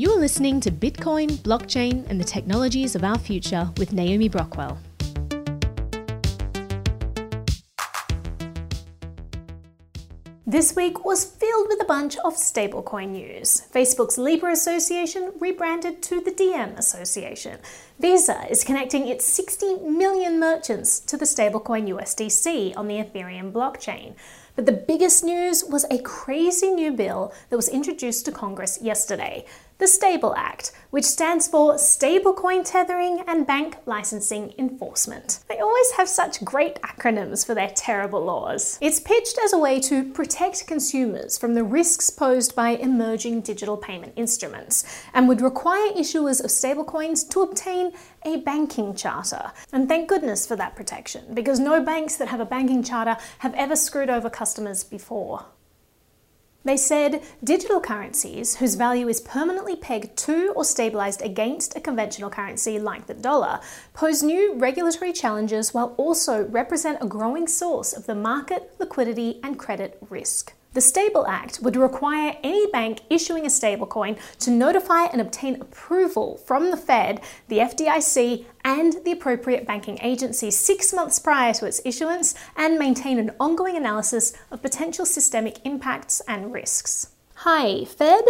You are listening to Bitcoin, blockchain, and the technologies of our future with Naomi Brockwell. This week was filled with a bunch of stablecoin news. Facebook's Libra Association rebranded to the Diem Association. Visa is connecting its 60 million merchants to the stablecoin USDC on the Ethereum blockchain. But the biggest news was a crazy new bill that was introduced to Congress yesterday the Stable Act, which stands for Stablecoin Tethering and Bank Licensing Enforcement. They always have such great acronyms for their terrible laws. It's pitched as a way to protect consumers from the risks posed by emerging digital payment instruments and would require issuers of stablecoins to obtain a banking charter. And thank goodness for that protection, because no banks that have a banking charter have ever screwed over customers before. They said digital currencies, whose value is permanently pegged to or stabilized against a conventional currency like the dollar, pose new regulatory challenges while also represent a growing source of the market, liquidity, and credit risk. The Stable Act would require any bank issuing a stablecoin to notify and obtain approval from the Fed, the FDIC, and the appropriate banking agency six months prior to its issuance and maintain an ongoing analysis of potential systemic impacts and risks. Hi, Fed.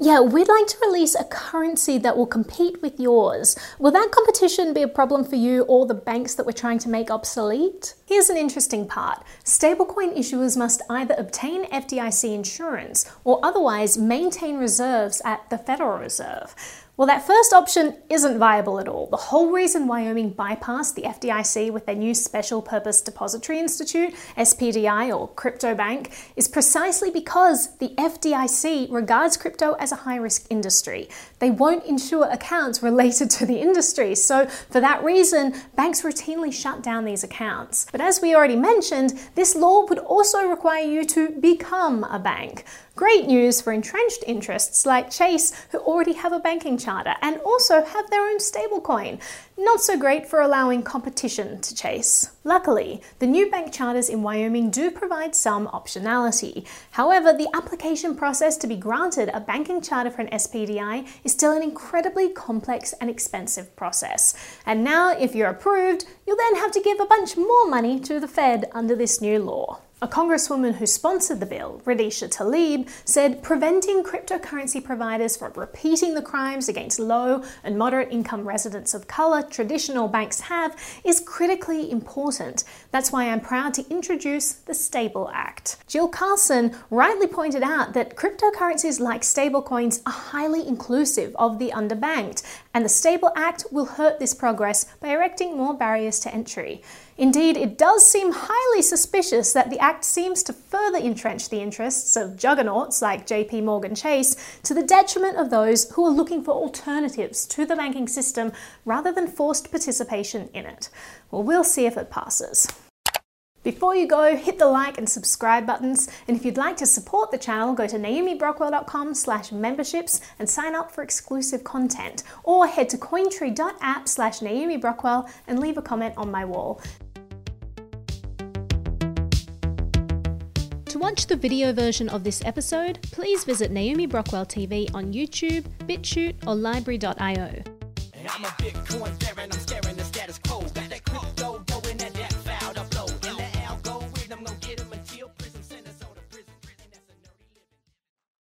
Yeah, we'd like to release a currency that will compete with yours. Will that competition be a problem for you or the banks that we're trying to make obsolete? Here's an interesting part stablecoin issuers must either obtain FDIC insurance or otherwise maintain reserves at the Federal Reserve. Well, that first option isn't viable at all. The whole reason Wyoming bypassed the FDIC with their new Special Purpose Depository Institute, SPDI or crypto bank, is precisely because the FDIC regards crypto as a high risk industry. They won't insure accounts related to the industry, so for that reason, banks routinely shut down these accounts. But as we already mentioned, this law would also require you to become a bank. Great news for entrenched interests like Chase, who already have a banking charter and also have their own stablecoin. Not so great for allowing competition to Chase. Luckily, the new bank charters in Wyoming do provide some optionality. However, the application process to be granted a banking charter for an SPDI is still an incredibly complex and expensive process. And now, if you're approved, you'll then have to give a bunch more money to the Fed under this new law. A congresswoman who sponsored the bill, Radisha Tlaib, said preventing cryptocurrency providers from repeating the crimes against low and moderate income residents of colour traditional banks have is critically important. That's why I'm proud to introduce the Stable Act. Jill Carlson rightly pointed out that cryptocurrencies like stablecoins are highly inclusive of the underbanked, and the Stable Act will hurt this progress by erecting more barriers to entry. Indeed, it does seem highly suspicious that the Act seems to further entrench the interests of juggernauts like JP Morgan Chase to the detriment of those who are looking for alternatives to the banking system rather than forced participation in it. Well, we'll see if it passes. Before you go, hit the like and subscribe buttons, and if you'd like to support the channel, go to naomibrockwell.com slash memberships and sign up for exclusive content, or head to cointree.app slash naomibrockwell and leave a comment on my wall. Watch the video version of this episode, please visit Naomi Brockwell TV on YouTube, BitChute, or LBRY.io.